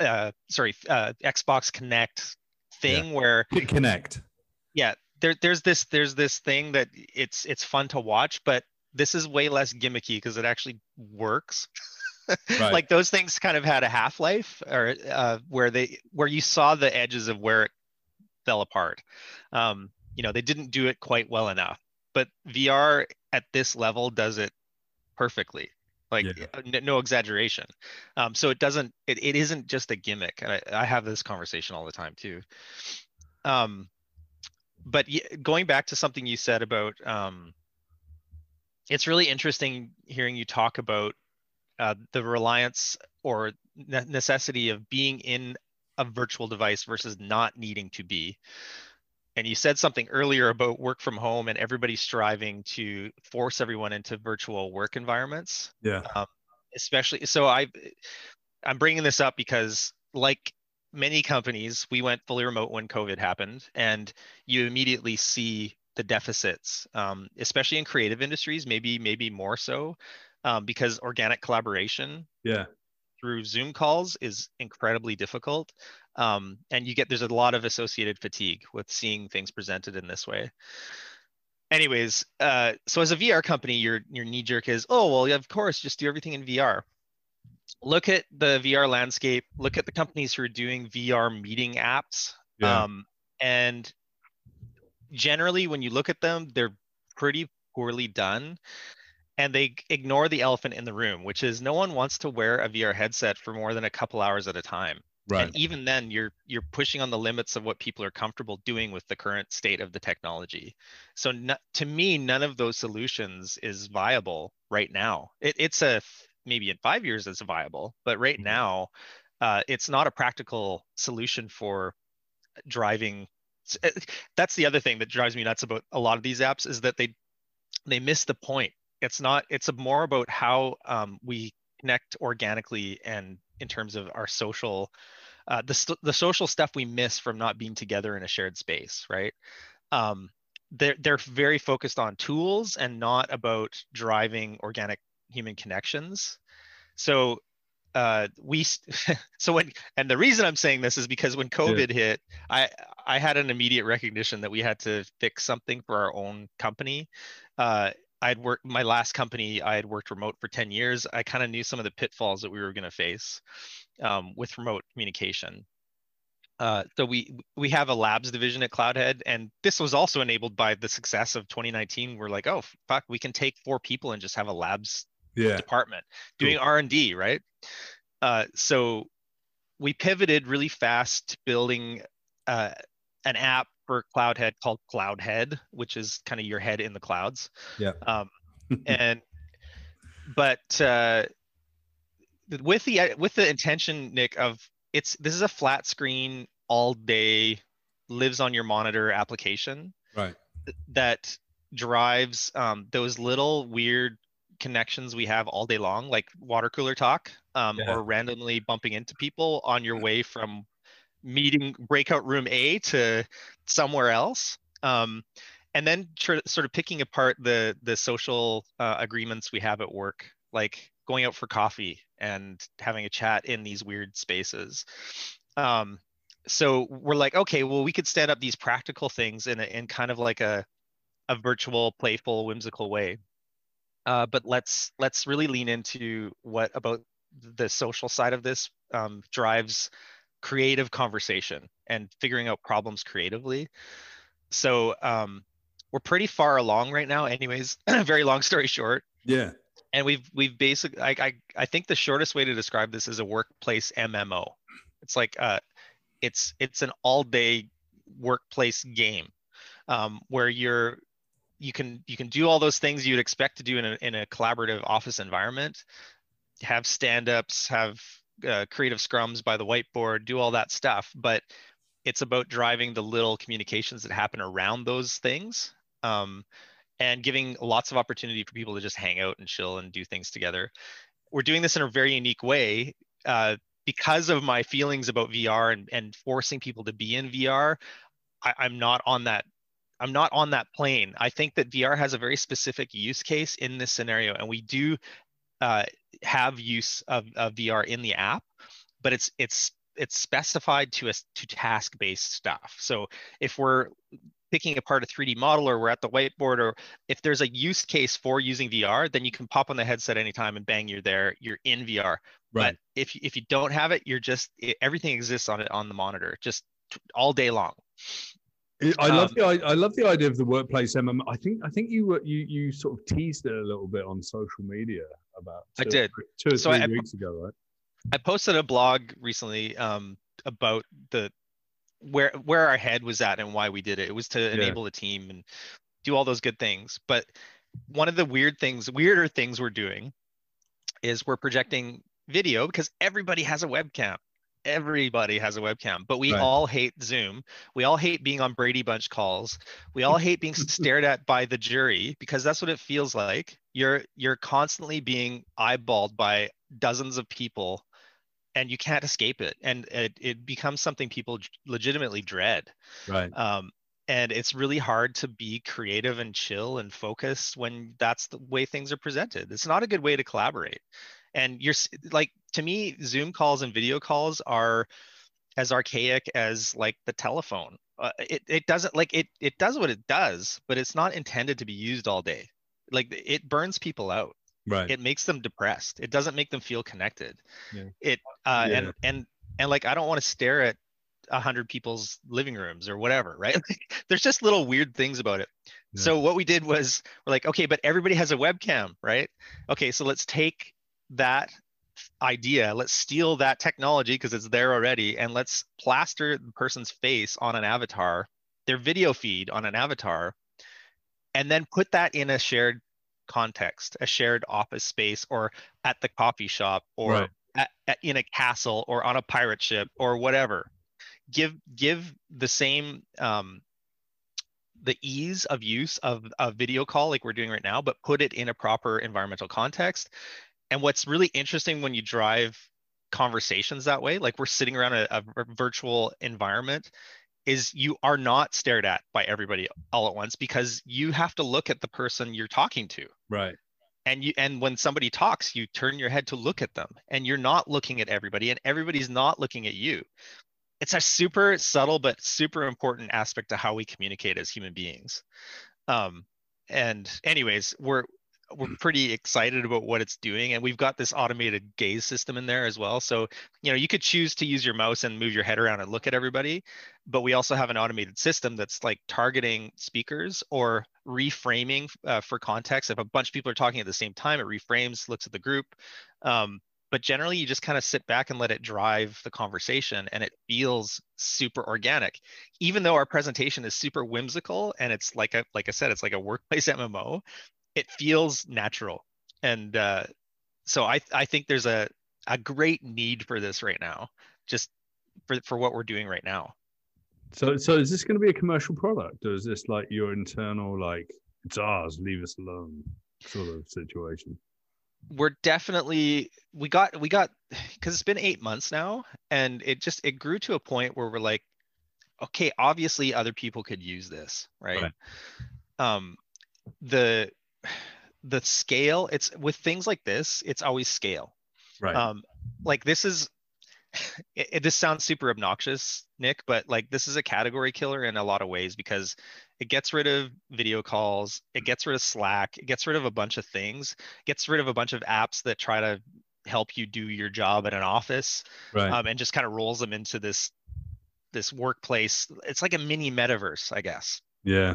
C: uh, sorry uh, Xbox Kinect thing yeah. where
B: Kinect.
C: Yeah, there, there's this there's this thing that it's it's fun to watch, but this is way less gimmicky because it actually works. Right. like those things kind of had a half life, or uh, where they where you saw the edges of where it fell apart. Um, you know they didn't do it quite well enough but vr at this level does it perfectly like yeah. Uh, no exaggeration um, so it doesn't it, it isn't just a gimmick and I, I have this conversation all the time too um, but going back to something you said about um, it's really interesting hearing you talk about uh, the reliance or necessity of being in a virtual device versus not needing to be. And you said something earlier about work from home and everybody striving to force everyone into virtual work environments.
B: Yeah. Um,
C: especially so i i'm bringing this up because like many companies we went fully remote when covid happened and you immediately see the deficits um, especially in creative industries maybe maybe more so um, because organic collaboration
B: yeah.
C: through zoom calls is incredibly difficult. Um, and you get there's a lot of associated fatigue with seeing things presented in this way. Anyways uh, so as a vr company your your knee jerk is oh well of course just do everything in vr look at the vr landscape look at the companies who are doing vr meeting apps yeah. um, and generally when you look at them they're pretty poorly done and they ignore the elephant in the room which is no one wants to wear a vr headset for more than a couple hours at a time
B: Right.
C: And even then, you're you're pushing on the limits of what people are comfortable doing with the current state of the technology. So to me, none of those solutions is viable right now. It, it's a maybe in five years it's viable, but right mm-hmm. now, uh, it's not a practical solution for driving. Eh, that's the other thing that drives me nuts about a lot of these apps is that they they miss the point. It's not. It's more about how um, we connect organically and in terms of our social uh, the, the social stuff we miss from not being together in a shared space right um, they're, they're very focused on tools and not about driving organic human connections so uh, we so when and the reason i'm saying this is because when covid yeah. hit i i had an immediate recognition that we had to fix something for our own company uh, I had worked my last company. I had worked remote for ten years. I kind of knew some of the pitfalls that we were going to face um, with remote communication. Uh, so we we have a labs division at Cloudhead, and this was also enabled by the success of 2019. We're like, oh fuck, we can take four people and just have a labs
B: yeah.
C: department doing R and D, right? Uh, so we pivoted really fast, building uh, an app for Cloudhead called Cloudhead, which is kind of your head in the clouds.
B: Yeah.
C: Um, and but uh, with the with the intention, Nick, of it's this is a flat screen all day, lives on your monitor application.
B: Right.
C: That drives um, those little weird connections we have all day long, like water cooler talk, um, yeah. or randomly bumping into people on your way from meeting breakout room A to somewhere else. Um, and then tr- sort of picking apart the the social uh, agreements we have at work, like going out for coffee and having a chat in these weird spaces. Um, so we're like, okay, well, we could stand up these practical things in a, in kind of like a a virtual, playful, whimsical way. uh, but let's let's really lean into what about the social side of this um, drives creative conversation and figuring out problems creatively. So um, we're pretty far along right now. Anyways, very long story short.
B: Yeah.
C: And we've we've basically I, I I think the shortest way to describe this is a workplace MMO. It's like uh, it's it's an all day workplace game um, where you're you can you can do all those things you'd expect to do in a, in a collaborative office environment have stand-ups have uh, creative scrums by the whiteboard do all that stuff but it's about driving the little communications that happen around those things um, and giving lots of opportunity for people to just hang out and chill and do things together we're doing this in a very unique way uh, because of my feelings about vr and, and forcing people to be in vr I, i'm not on that I'm not on that plane. I think that VR has a very specific use case in this scenario, and we do uh, have use of, of VR in the app, but it's it's it's specified to us to task-based stuff. So if we're picking apart a 3D model or we're at the whiteboard or if there's a use case for using VR, then you can pop on the headset anytime and bang, you're there, you're in VR. Right. But if, if you don't have it, you're just, it, everything exists on it on the monitor, just all day long.
B: I love um, the I, I love the idea of the workplace MM. I think I think you were you you sort of teased it a little bit on social media about
C: two, I did
B: two or so three I, weeks ago, right?
C: I posted a blog recently um, about the where where our head was at and why we did it. It was to enable yeah. the team and do all those good things. But one of the weird things, weirder things we're doing is we're projecting video because everybody has a webcam everybody has a webcam, but we right. all hate Zoom. We all hate being on Brady Bunch calls. We all hate being stared at by the jury because that's what it feels like. You're you're constantly being eyeballed by dozens of people and you can't escape it. And it, it becomes something people legitimately dread.
B: Right.
C: Um, and it's really hard to be creative and chill and focused when that's the way things are presented. It's not a good way to collaborate. And you're like to me zoom calls and video calls are as archaic as like the telephone. Uh, it, it doesn't like it it does what it does but it's not intended to be used all day like it burns people out.
B: Right.
C: It makes them depressed. It doesn't make them feel connected. Yeah. it uh yeah. and and and like i don't want to stare at a hundred people's living rooms or whatever right? There's just little weird things about it. Yeah. so what we did was we're like okay but everybody has a webcam right? Okay so let's take that idea let's steal that technology because it's there already and let's plaster the person's face on an avatar their video feed on an avatar and then put that in a shared context a shared office space or at the coffee shop or right. at, at, in a castle or on a pirate ship or whatever give give the same um, the ease of use of a video call like we're doing right now but put it in a proper environmental context and what's really interesting when you drive conversations that way, like we're sitting around a, a virtual environment, is you are not stared at by everybody all at once because you have to look at the person you're talking to.
B: Right.
C: And you and when somebody talks, you turn your head to look at them and you're not looking at everybody and everybody's not looking at you. It's a super subtle but super important aspect to how we communicate as human beings. Um, and anyways, we're we're mm. pretty excited about what it's doing and we've got this automated gaze system in there as well. So you know you could choose to use your mouse and move your head around and look at everybody but we also have an automated system that's like targeting speakers or reframing uh, for context. If a bunch of people are talking at the same time it reframes looks at the group um, but generally you just kind of sit back and let it drive the conversation and it feels super organic. Even though our presentation is super whimsical and it's like a like i said it's like a workplace mmo it feels natural. And uh, so I, I think there's a, a great need for this right now just for, for what we're doing right now.
B: So so is this going to be a commercial product or is this like your internal like it's ours leave us alone sort of situation?
C: We're definitely we got we got because it's been eight months now and it just it grew to a point where we're like okay obviously other people could use this right, right. um the the scale it's with things like this it's always scale
B: right
C: um like this is it, it, this sounds super obnoxious nick but like this is a category killer in a lot of ways because it gets rid of video calls it gets rid of slack it gets rid of a bunch of things gets rid of a bunch of apps that try to help you do your job at an office
B: Right.
C: um, and just kind of rolls them into this this workplace it's like a mini metaverse i guess
B: yeah.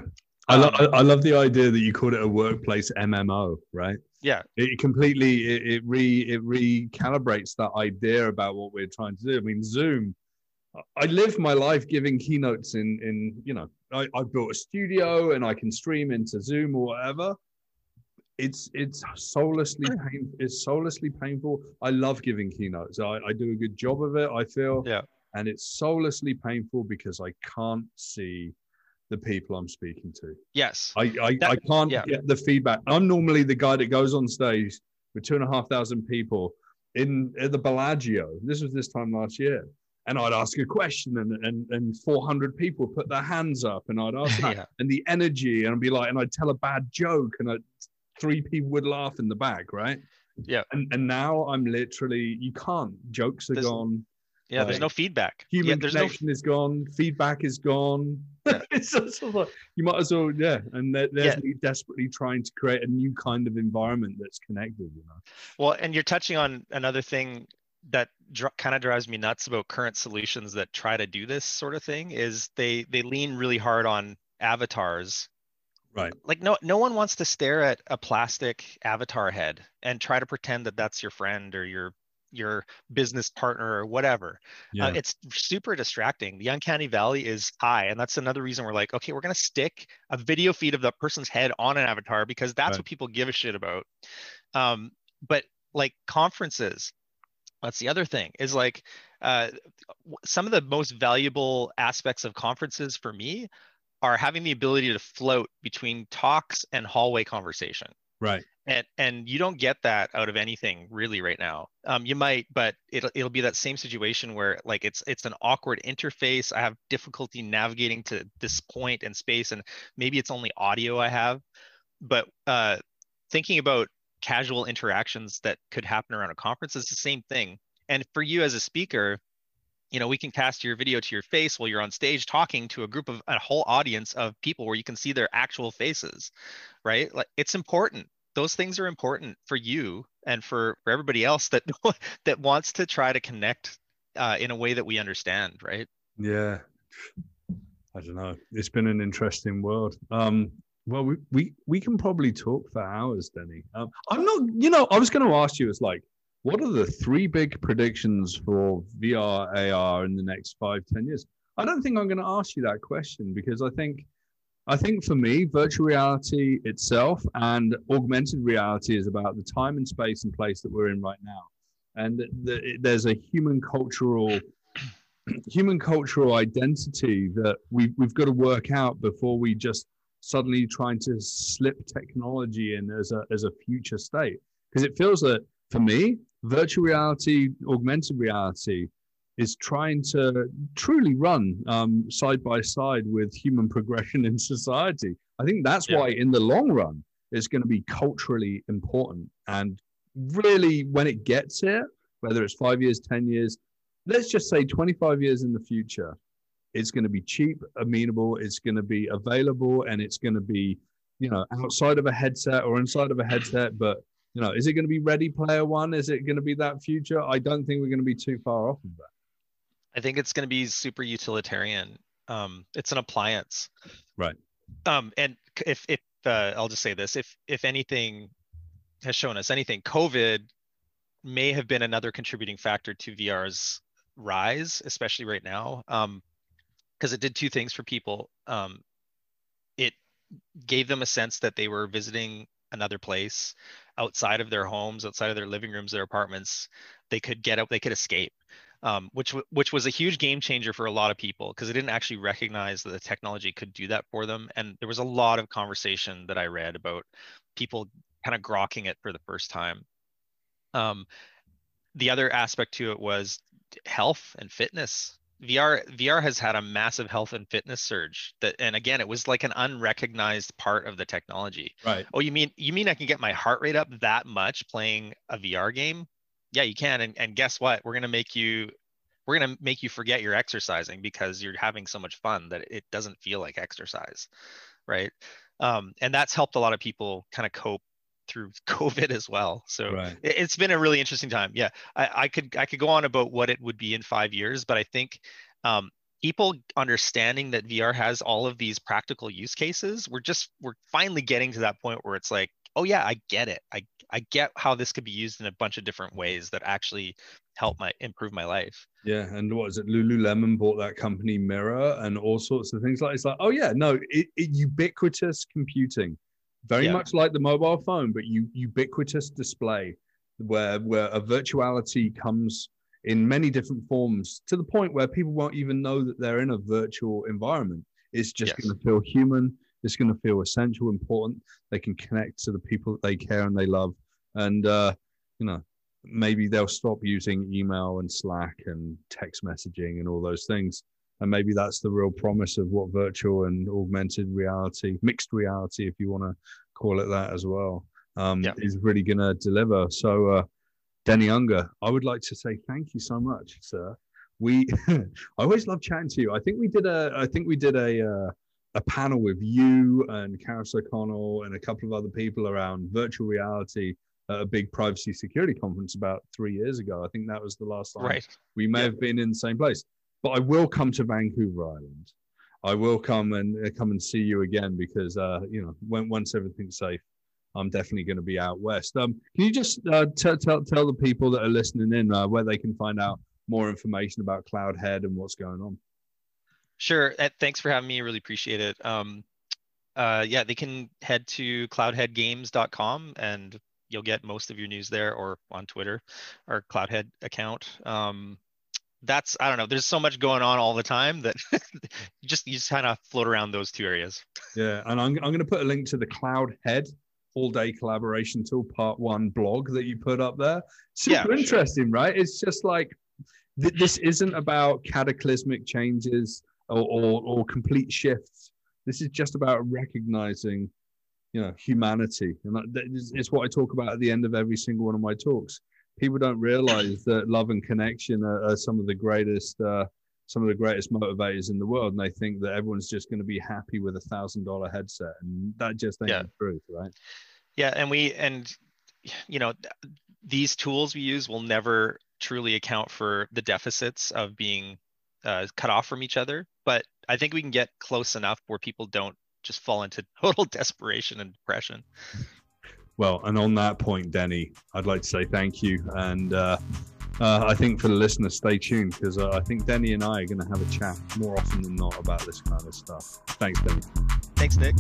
B: I, lo-
C: Um,
B: I love the idea that you called it a workplace MMO, right?
C: yeah
B: It completely it, it re it recalibrates that idea about what we're trying to do. I mean, Zoom. I live my life giving keynotes in in you know I, I built a studio and I can stream into Zoom or whatever. It's it's soullessly pain it's soullessly painful. I love giving keynotes. I, I do a good job of it. I feel
C: Yeah.
B: and it's soullessly painful because I can't see the people I'm speaking to.
C: yes
B: I I,
C: That-
B: I can't
C: yeah.
B: get the feedback. I'm normally the guy that goes on stage with two and a half thousand people in at the Bellagio. This was this time last year. And I'd ask a question and, and, and 400 people put their hands up and I'd ask
C: yeah
B: and the energy and I'd be like, and I'd tell a bad joke and I'd, three people would laugh in the back, right?
C: Yeah.
B: And, and now I'm literally, you can't, jokes are
C: There's-
B: gone.
C: Yeah there's no feedback
B: Human
C: yeah there's no
B: connection is gone. Feedback is gone.
C: Yeah.
B: like, you might as well, yeah. And they're
C: Yeah.
B: me desperately trying to create a new kind of environment that's connected. You know.
C: Well, and you're touching on another thing that dr- kind of drives me nuts about current solutions that try to do this sort of thing is they they lean really hard on avatars.
B: Right.
C: Like no no one wants to stare at a plastic avatar head and try to pretend that that's your friend or your your business partner or whatever.
B: Yeah.
C: Uh, it's super distracting. The uncanny valley is high, and that's another reason we're like, okay, we're gonna stick a video feed of the person's head on an avatar because that's
B: Right.
C: what people give a shit about. Um, but like conferences, that's the other thing is like uh, some of the most valuable aspects of conferences for me are having the ability to float between talks and hallway conversation
B: right.
C: and and you don't get that out of anything really right now. Um you might but it'll, it'll be that same situation where like it's it's an awkward interface. I have difficulty navigating to this point in space and maybe it's only audio i have. But uh thinking about casual interactions that could happen around a conference is the same thing. And for you as a speaker you know we can cast your video to your face while you're on stage talking to a group of a whole audience of people where you can see their actual faces right like it's important those things are important for you and for, for everybody else that that wants to try to connect uh, in a way that we understand right
B: Yeah. I don't know. It's been an interesting world. Um, well, we, we, we can probably talk for hours, Denny. Um, I'm not, you know, I was going to ask you, it's like, what are the three big predictions for VR, AR in the next five, ten years? I don't think I'm going to ask you that question because I think, I think for me, virtual reality itself and augmented reality is about the time and space and place that we're in right now. And the, the, there's a human cultural human cultural identity that we, we've got to work out before we just suddenly trying to slip technology in as a, as a future state. Because it feels that for me, virtual reality, augmented reality is trying to truly run um, side by side with human progression in society. I think that's
C: Yeah.
B: why, in the long run, it's going to be culturally important. And really, when it gets here, whether it's five years, 10 years, let's just say 25 years in the future, it's going to be cheap, amenable, it's going to be available, and it's going to be, you know, outside of a headset or inside of a headset. But, you know, is it going to be Ready Player One? Is it going to be that future? I don't think we're going to be too far off of that.
C: i think it's going to be super utilitarian um it's an appliance
B: Right.
C: um and if if uh, i'll just say this if if anything has shown us anything covid may have been another contributing factor to vr's rise especially right now um because it did two things for people um it gave them a sense that they were visiting another place outside of their homes outside of their living rooms their apartments they could get out they could escape um, which which was a huge game changer for a lot of people because they didn't actually recognize that the technology could do that for them. And there was a lot of conversation that I read about people kind of grokking it for the first time. Um, the other aspect to it was health and fitness. VR VR has had a massive health and fitness surge that and again it was like an unrecognized part of the technology.
B: Right.
C: Oh, you mean you mean I can get my heart rate up that much playing a VR game? Yeah, you can. And, and guess what? We're gonna make you we're going to make you forget you're exercising because you're having so much fun that it doesn't feel like exercise right um, and that's helped a lot of people kind of cope through covid as well so
B: Right.
C: it, has been a really interesting time yeah I, I could i could go on about what it would be in five years but i think um, people understanding that vr has all of these practical use cases we're just we're finally getting to that point where it's like oh yeah i get it i i get how this could be used in a bunch of different ways that actually help my improve my life
B: Yeah, and what is it? Lululemon bought that company Mirror and all sorts of things like. It's like, oh yeah, no, it, it ubiquitous computing, very
C: Yeah.
B: much like the mobile phone, but you ubiquitous display, where where a virtuality comes in many different forms to the point where people won't even know that they're in a virtual environment. It's just
C: Yes.
B: going to feel human. It's going to feel essential, important. They can connect to the people that they care and they love, and uh, you know, maybe they'll stop using email and Slack and text messaging and all those things. And maybe that's the real promise of what virtual and augmented reality, mixed reality, if you want to call it that as well, um,
C: Yeah.
B: is really going to deliver. So, uh, Denny Unger, I would like to say thank you so much, sir. We, I always love chatting to you. I think we did a, I think we did a, uh, a panel with you and Karis O'Connell and a couple of other people around virtual reality at a big privacy security conference about three years ago. I think that was the last time
C: right
B: we may
C: Yeah.
B: have been in the same place. But I will come to Vancouver Island. I will come and uh, come and see you again because uh, you know when once everything's safe, I'm definitely going to be out west. Um, can you just uh, tell tell tell the people that are listening in uh, where they can find out more information about Cloudhead and what's going on?
C: Sure. Uh, Thanks for having me. I really appreciate it. Um, uh, yeah, they can head to cloudheadgames.com and you'll get most of your news there or on Twitter, our Cloudhead account. Um, that's I don't know. There's so much going on all the time that you just you just kind of float around those two areas.
B: Yeah, and I'm, I'm going to put a link to the Cloud Head all day collaboration tool part one blog that you put up there.
C: Yeah,
B: Super
C: sure.
B: interesting, right? It's just like th- this isn't about cataclysmic changes or, or, or complete shifts. This is just about recognizing, you know, humanity, and that, that is, it's what I talk about at the end of every single one of my talks. People don't realize that love and connection are, are some of the greatest. Uh, some of the greatest motivators in the world, and they think that everyone's just going to be happy with a thousand dollar headset, and that just ain't
C: Yeah.
B: the truth, right?
C: Yeah, and we and you know th- these tools we use will never truly account for the deficits of being uh, cut off from each other. But I think we can get close enough where people don't just fall into total desperation and depression.
B: Well, and on that point, Denny, I'd like to say thank you, and uh, uh, I think for the listeners, stay tuned because uh, I think Denny and I are going to have a chat more often than not about this kind of stuff. Thanks, Denny.
C: Thanks, Nick.